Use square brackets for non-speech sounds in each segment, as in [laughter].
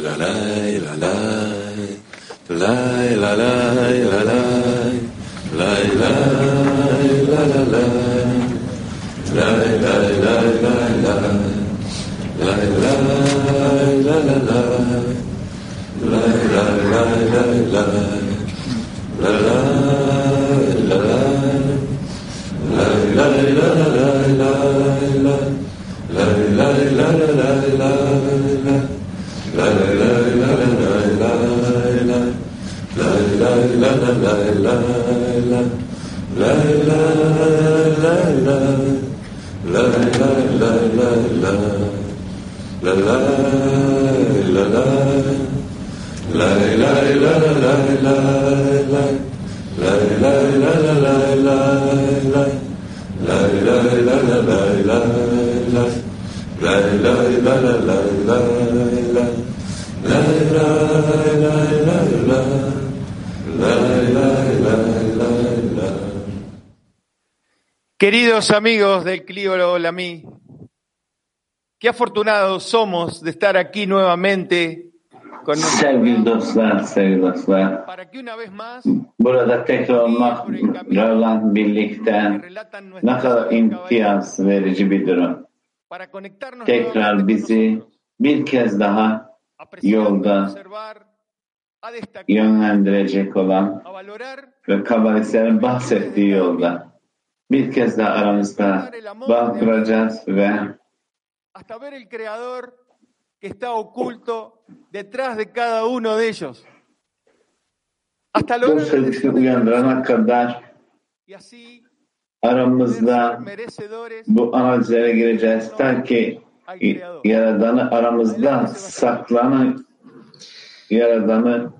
la la la la Queridos amigos del Lamí, qué afortunados somos de estar aquí nuevamente con Sevgili dostlar, sevgili dostlar. para que una vez más Burada tekrar olmakla birlikte ne kadar imtiyaz verici bir durum. Tekrar bizi bir kez daha yolda. yönlendirecek olan ve kabalistlerin bahsettiği yolda. bir kez daha aramızda bağ kuracağız ve hasta ver el creador que está oculto detrás de cada uno de ellos. Hasta lograr y así aramızda bu analizlere gireceğiz ta ki. Yaradanı aramızda saklanan Yaradanı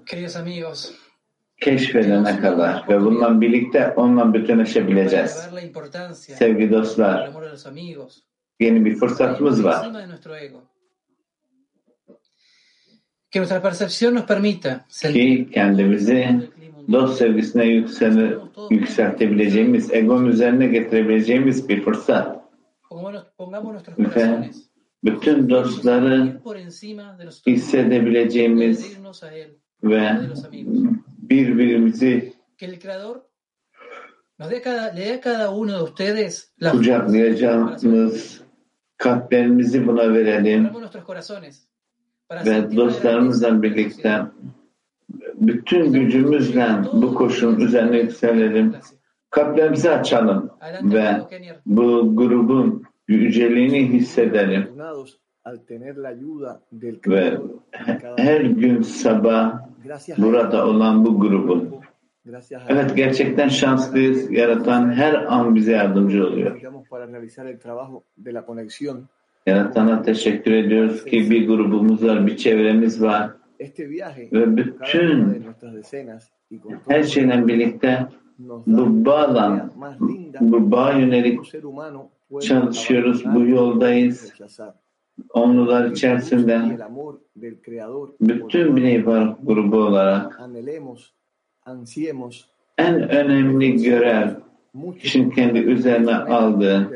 keşfedene kadar ve bununla birlikte onunla bütünleşebileceğiz. Sevgili dostlar, yeni bir fırsatımız var. Ki kendimizi dost sevgisine yüksel, yükseltebileceğimiz, egonun üzerine getirebileceğimiz bir fırsat. Ve bütün dostları hissedebileceğimiz ve birbirimizi kucaklayacağımız kalplerimizi buna verelim ve dostlarımızla birlikte bütün gücümüzle bu koşun üzerine yükselelim. Kalplerimizi açalım ve bu grubun yüceliğini hissedelim. Ve her gün sabah burada olan bu grubun Evet gerçekten şanslıyız. Yaratan her an bize yardımcı oluyor. Yaratana teşekkür ediyoruz ki bir grubumuz var, bir çevremiz var. Ve bütün her şeyle birlikte bu bağla, bu bağ yönelik çalışıyoruz, bu yoldayız. Onlular içerisinde bütün bir grubu olarak en önemli görev kişinin kendi üzerine aldığı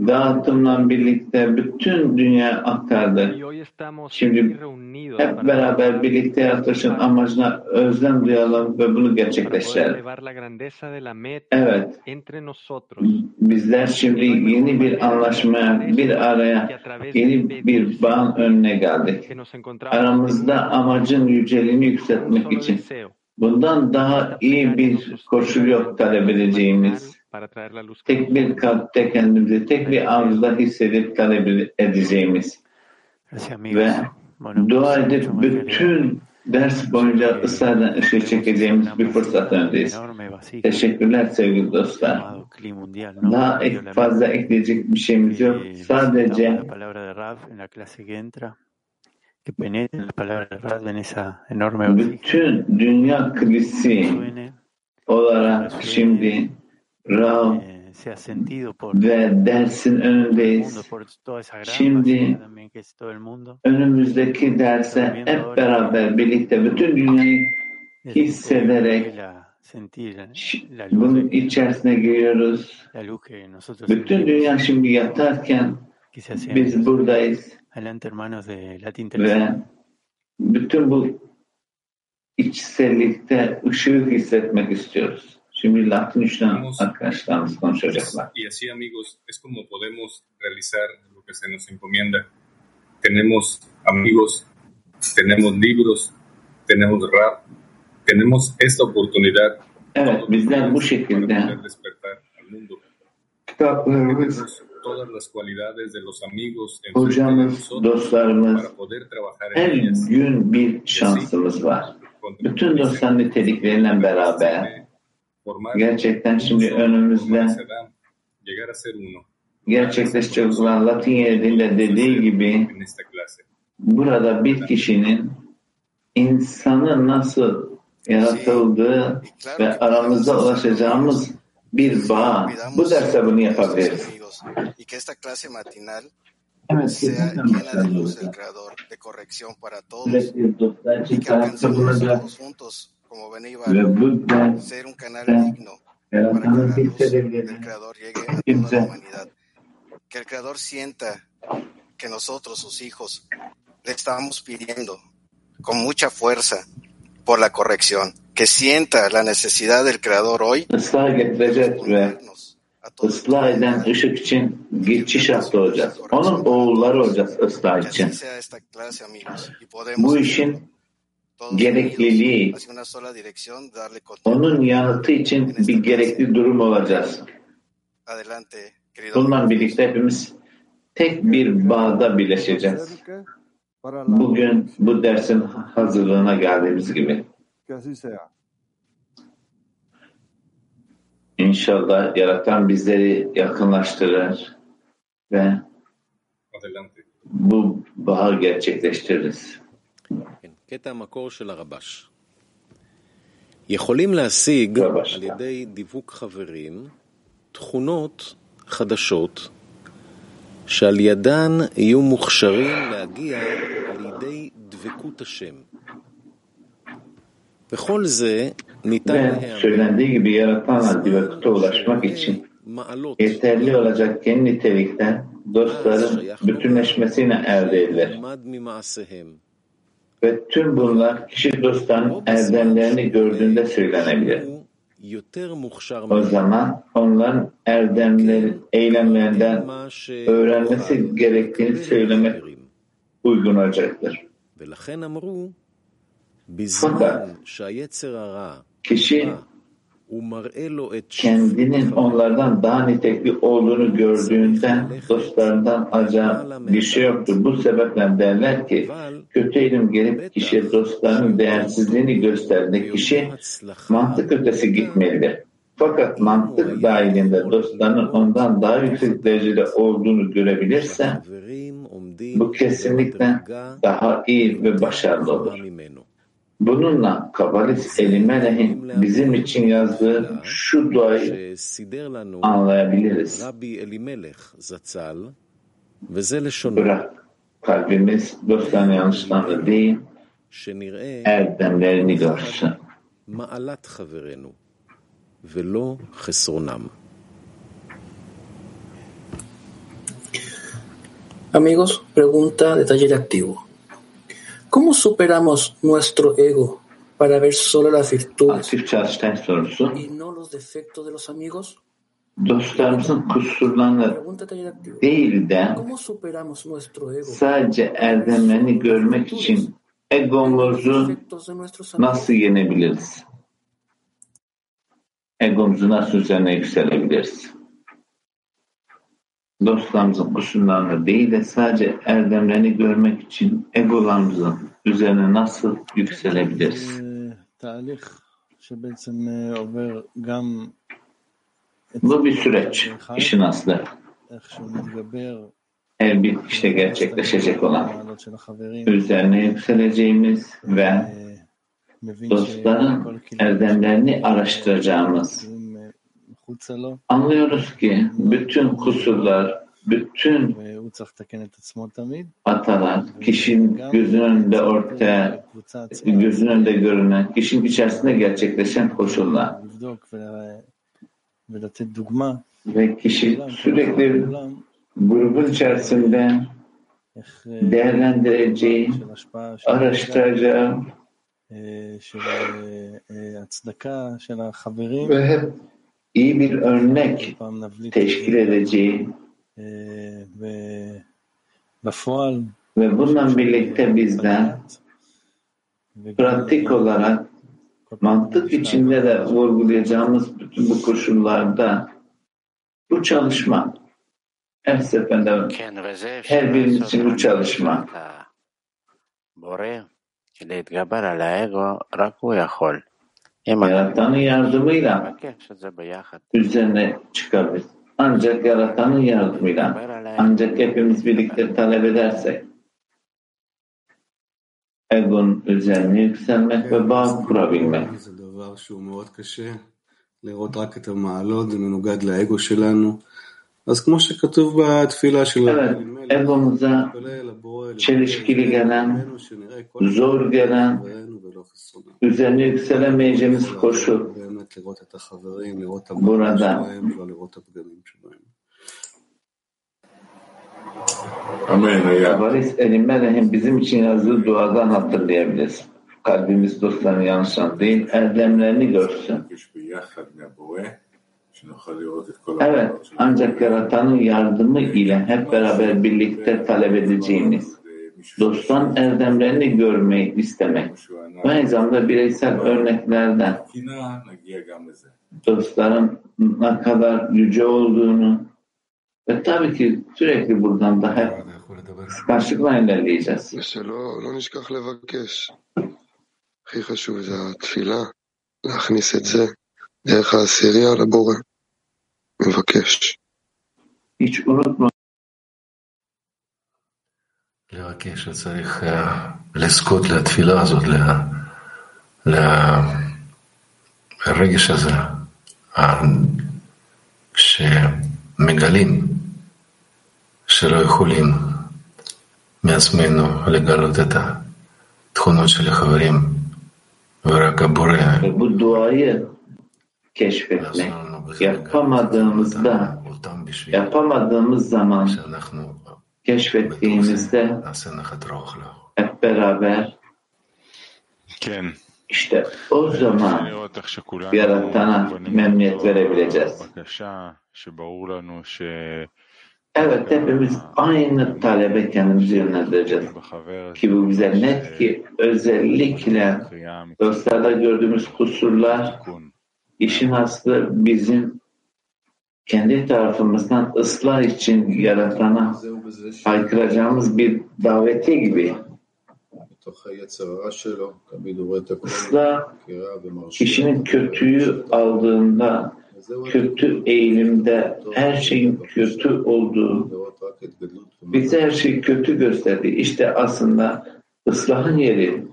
dağıtımla birlikte bütün dünya aktardı. Şimdi hep beraber birlikte yaratılışın amacına özlem duyalım ve bunu gerçekleştirelim. Evet. Bizler şimdi yeni bir anlaşmaya, bir araya, yeni bir bağın önüne geldik. Aramızda amacın yüceliğini yükseltmek için Bundan daha iyi bir koşul yok talep edeceğimiz. Tek bir kalpte kendimizi tek bir arzuda hissedip talep edeceğimiz. Ve dua edip bütün ders boyunca ısrarla ışığı çekeceğimiz bir fırsat önündeyiz. Teşekkürler sevgili dostlar. Daha ek, fazla ekleyecek bir şeyimiz yok. Sadece que penetren la palabra de Rad en esa enorme bütün dünya krizi olarak şimdi Rav ve dersin önündeyiz. Şimdi önümüzdeki derse hep beraber birlikte bütün dünyayı hissederek bunun içerisine giriyoruz. Bütün dünya şimdi yatarken biz buradayız. Adelante hermanos de Latin ve Televisión. bütün bu içsellikte ışığı hissetmek istiyoruz. Şimdi Latin üçten arkadaşlarımız konuşacaklar. Y así, amigos, es como podemos realizar lo que se nos encomienda. Tenemos amigos, tenemos libros, tenemos rap, tenemos esta oportunidad Evet, bizler bu şekilde para poder despertar al mundo. kitaplarımız, todas las cualidades de los amigos hocamız, nosotros dostlarımız, para poder trabajar her gün bir şansımız var. Bütün dostlar nitelikleriyle beraber gerçekten şimdi önümüzde llegar a ser uno gerçekleşecek olan Latin yerinde dediği gibi burada bir kişinin insanı nasıl yaratıldığı ve aramızda ulaşacağımız bir bağ. Bu derste bunu yapabiliriz. Y que esta clase matinal sea llena de luz del Creador, de corrección para todos, y que alcancemos todos juntos, como ders ser un canal digno para que la luz del Creador llegue a toda la humanidad. Que el Creador sienta que nosotros, sus hijos, le estamos pidiendo con mucha fuerza por la corrección. Que sienta la necesidad del Creador hoy ıslah de ıslah eden ışık için geçiş hattı olacağız. Onun oğulları olacağız ıslah için. Bu işin gerekliliği, onun yanıtı için bir gerekli durum olacağız. Bununla birlikte hepimiz tek bir bağda birleşeceğiz. Bugün bu dersin hazırlığına geldiğimiz gibi. İnşallah yaratan bizleri yakınlaştırır ve Adelante. bu bağı gerçekleştiririz. כן, קטע המקור של הרבש. יכולים להשיג רבש, על ידי דיווק חברים תכונות חדשות שעל ידן יהיו מוכשרים להגיע לידי דבקות השם. וכל זה ve söylendiği gibi yaratan adivakıta ulaşmak için yeterli olacak kendi nitelikten dostların bütünleşmesine elde edilir. Ve tüm bunlar kişi dostların erdemlerini gördüğünde söylenebilir. O zaman onların erdemleri, eylemlerinden öğrenmesi gerektiğini söylemek uygun olacaktır. Fakat Kişi kendinin onlardan daha nitekli olduğunu gördüğünden dostlarından acayip bir şey yoktur. Bu sebeple derler ki kötü elim gelip kişiye dostlarının değersizliğini gösterdiğinde kişi mantık ötesi gitmelidir. Fakat mantık dahilinde dostlarının ondan daha yüksek derecede olduğunu görebilirse bu kesinlikle daha iyi ve başarılı olur. ממנו. Bununla Kabalist Elimeleh'in bizim için yazdığı şu duayı שסידר לנו anlayabiliriz. רבי אלימלך זצ"ל, וזה לשונו, Bırak kalbimiz dostların yanlışlarını değil, שנראה erdemlerini görsün. מעלת חברינו, ולא חסרונם. Amigos, pregunta de taller activo. ¿Cómo superamos nuestro ego para ver solo las virtudes Aktif çalıştay sorusu. y no los defectos de los amigos? Dostlarımızın kusurlarını değil de sadece erdemlerini görmek için egomuzu nasıl yenebiliriz? Egomuzu nasıl üzerine yükselebiliriz? dostlarımızın kusurlarını değil de sadece erdemlerini görmek için egolarımızın üzerine nasıl yükselebiliriz? Bu bir süreç işin aslı. Elbet işte gerçekleşecek olan üzerine yükseleceğimiz ve dostların erdemlerini araştıracağımız Anlıyoruz ki bütün kusurlar, bütün hatalar kişinin gözünün önünde ortaya, gözünün önünde görünen, kişinin içerisinde gerçekleşen koşullar. Ve kişi sürekli grubun içerisinde değerlendireceği, araştıracağı ve hep iyi bir örnek teşkil edeceği ve bununla birlikte bizden pratik olarak mantık içinde de vurgulayacağımız bütün bu koşullarda bu çalışma her seferinde her birimiz için bu çalışma. yaratanın yardımıyla מבקש את זה ביחד, üzerine çıkabiliriz. Ancak yaratanın yardımıyla להתגבר על האגו, ancak hepimiz birlikte talep edersek egonun üzerine yükselmek ve bağ kurabilmek. זה דבר שהוא מאוד קשה, לראות רק את המעלות, זה מנוגד לאגו שלנו. אז כמו שכתוב בתפילה של Evet, egomuza להתפלל לבורא, çelişkili gelen, לבורנו, üzerine yükselemeyeceğimiz koşu burada. Varis Elimeleh'in bizim için yazdığı duadan hatırlayabiliriz. Kalbimiz dostlarını yanlışan değil, erdemlerini görsün. Evet, ancak Yaratan'ın yardımı ile hep beraber birlikte talep edeceğimiz dostların erdemlerini görmeyi istemek. Ve aynı zamanda bireysel örneklerden תקינה, נגיע גם לזה. dostların ne kadar yüce olduğunu ve tabii ki sürekli buradan da hep kıskançlıkla ilerleyeceğiz. ושלא לא נשכח לבקש. הכי חשוב זה התפילה, להכניס את זה דרך העשירייה לבורא. מבקש. Hiç unutma לבקש שצריך אה, לזכות לתפילה הזאת, לרגש הזה, שמגלים שלא יכולים מעצמנו לגלות את התכונות של החברים, ורק הבורא keşfetmek. Yapamadığımızda, yapamadığımız zaman keşfettiğimizde hep beraber işte o zaman yaratana memnuniyet verebileceğiz. Evet hepimiz aynı talebe kendimizi yönlendireceğiz. Ki bu bize net ki özellikle dostlarda gördüğümüz kusurlar işin aslı bizim kendi tarafımızdan ıslah için yaratana haykıracağımız bir daveti gibi. Islah kişinin kötüyü aldığında kötü eğilimde her şeyin kötü olduğu bize her şeyi kötü gösterdi. İşte aslında ıslahın yeri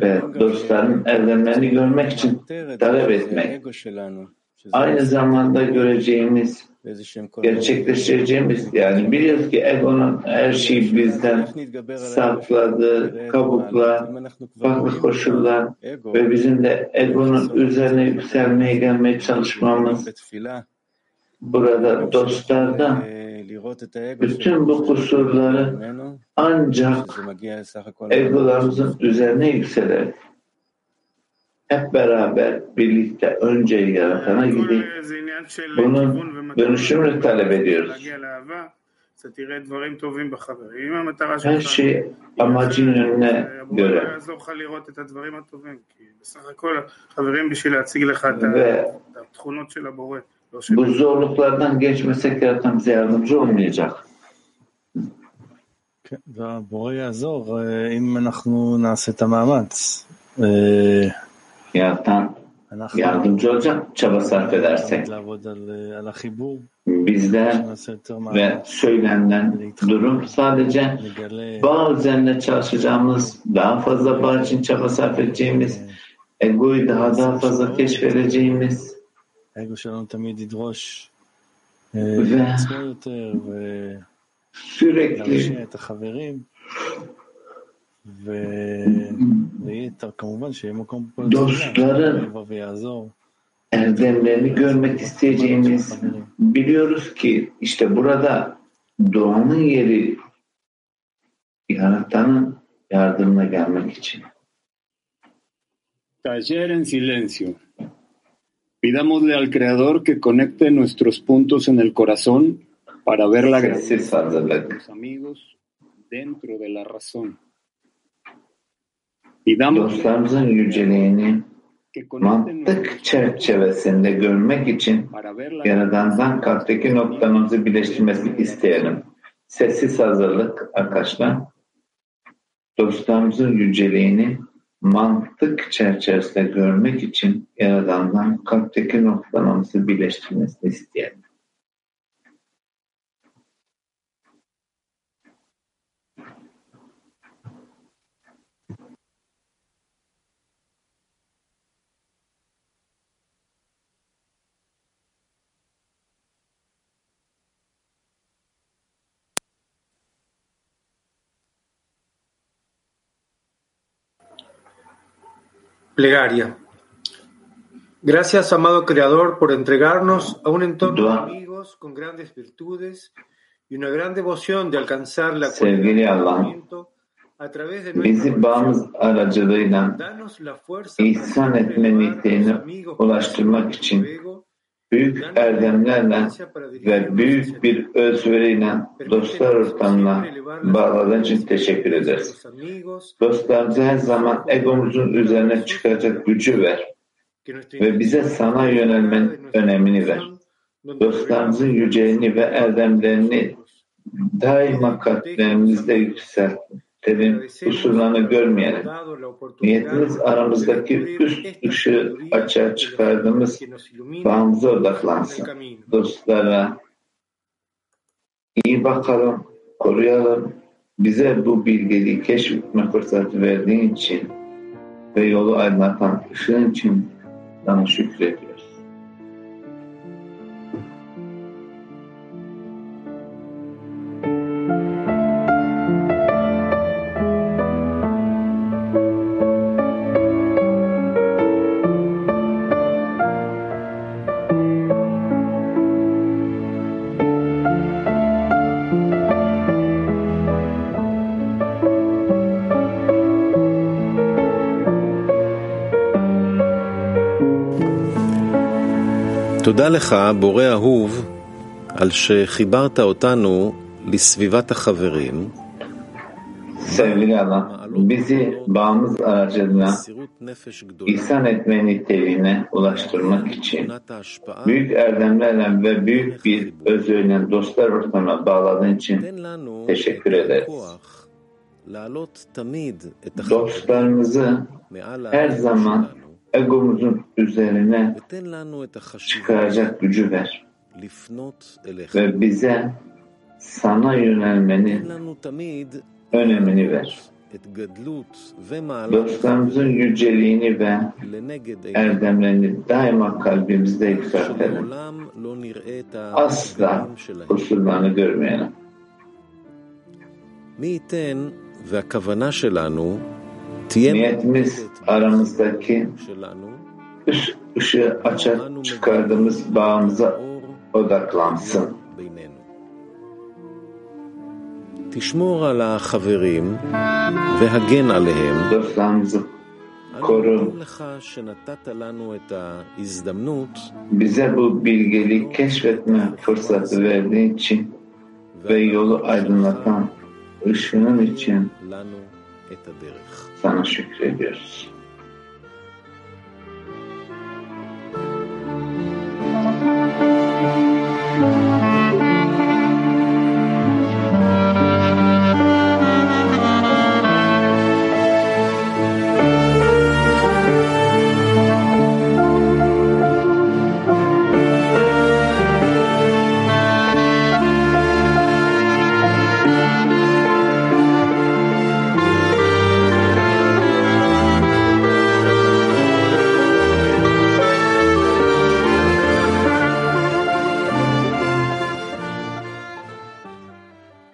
ve dostların erdemlerini görmek için talep etmek. Aynı zamanda göreceğimiz, gerçekleştireceğimiz yani biliyoruz ki egonun her şeyi bizden sakladığı kabuklar, farklı koşullar ve bizim de egonun üzerine yükselmeye gelmeye çalışmamız burada dostlarda bütün bu kusurları ancak egolarımızın üzerine yükselerek hep beraber birlikte önce yaratana gidip bunun dönüşümünü talep ediyoruz. להגיע לאהבה, אתה תראה דברים טובים בחברים. אם המטרה Her שלך şey amacın önüne הבורא göre. יעזור לך לראות את הדברים הטובים, כי בסך הכל חברים בשביל להציג לך את ה- Ve את התכונות של הבורא. לא של- bu zorluklardan geçmesek yaratan bize yardımcı olmayacak. כן, והבורא יעזור אה, אם אנחנו נעשה את המאמץ. yaratan yardımcı olacak çaba sarf edersek. Bizde ve söylenen durum sadece bağ üzerine çalışacağımız, daha fazla bağ için çaba sarf edeceğimiz, egoyu daha daha fazla keşfedeceğimiz. Ve sürekli ve [laughs] ולהרשיע את החברים. ו... ויהיה את- כמובן שיהיה מקום פה Dostların יבוא ויעזור. erdemlerini görmek isteyeceğimiz biliyoruz ki işte burada doğanın yeri Yaratanın yardımına gelmek için. Taller en silencio. Pidámosle al Creador que conecte nuestros puntos en el corazón para ver la grandeza Sessiz de hazırlık. los amigos dentro de la razón. Dostlarımızın yüceliğini mantık çerçevesinde görmek için Yaradan'dan kalpteki noktamızı birleştirmesini isteyelim. Sessiz hazırlık arkadaşlar. Dostlarımızın yüceliğini mantık çerçevesinde görmek için Yaradan'dan kalpteki noktalarımızı birleştirmesini isteyelim. Plegaria. Gracias, amado Creador, por entregarnos a un entorno de amigos con grandes virtudes y una gran devoción de alcanzar la cualidad a través de bizi bağımız aracılığıyla Danos la fuerza ihsan etme ulaştırmak için büyük erdemlerle ve büyük bir özveriyle dostlar ortamına bağladığın için teşekkür ederiz. Dostlarımıza her zaman egomuzun üzerine çıkacak gücü ver ve bize sana yönelmenin önemini ver. Dostlarımızın yüceliğini ve erdemlerini daima kalplerimizde yükseltelim, kusurlarını görmeyelim. Niyetimiz aramızdaki üst ışığı açığa çıkardığımız bağımıza odaklansın. Dostlara iyi bakalım, koruyalım. Bize bu bilgeliği keşfetme fırsatı verdiğin için ve yolu aydınlatan ışığın için sana şükrediyoruz. תודה לך, בורא אהוב, על שחיברת אותנו לסביבת החברים, Sevgili Allah, bizi bağımız aracılığıyla ihsan etme niteliğine ulaştırmak için büyük erdemlerle ve büyük bir özüyle dostlar ortamına bağladığın için teşekkür ederiz. להעלות תמיד את Dostlarımızı מעל her האגו zaman egomuzun üzerine çıkaracak gücü ver. Ve bize sana yönelmeni önemini ver. Dostlarımızın yüceliğini ve erdemlerini daima kalbimizde yükseltelim. Asla kusurlarını görmeyelim Niyetimiz aramızdaki שלנו ış- ışığı açığa çıkardığımız bağımıza odaklansın. בינינו. תשמור על החברים והגן עליהם. Dostlarımızı koru. מודים לך שנתת לנו את ההזדמנות Bize bu bilgeliği keşfetme fırsatı verdiğin için ve yolu aydınlatan ışığın için לנו את הדרך. sana şükrediyoruz.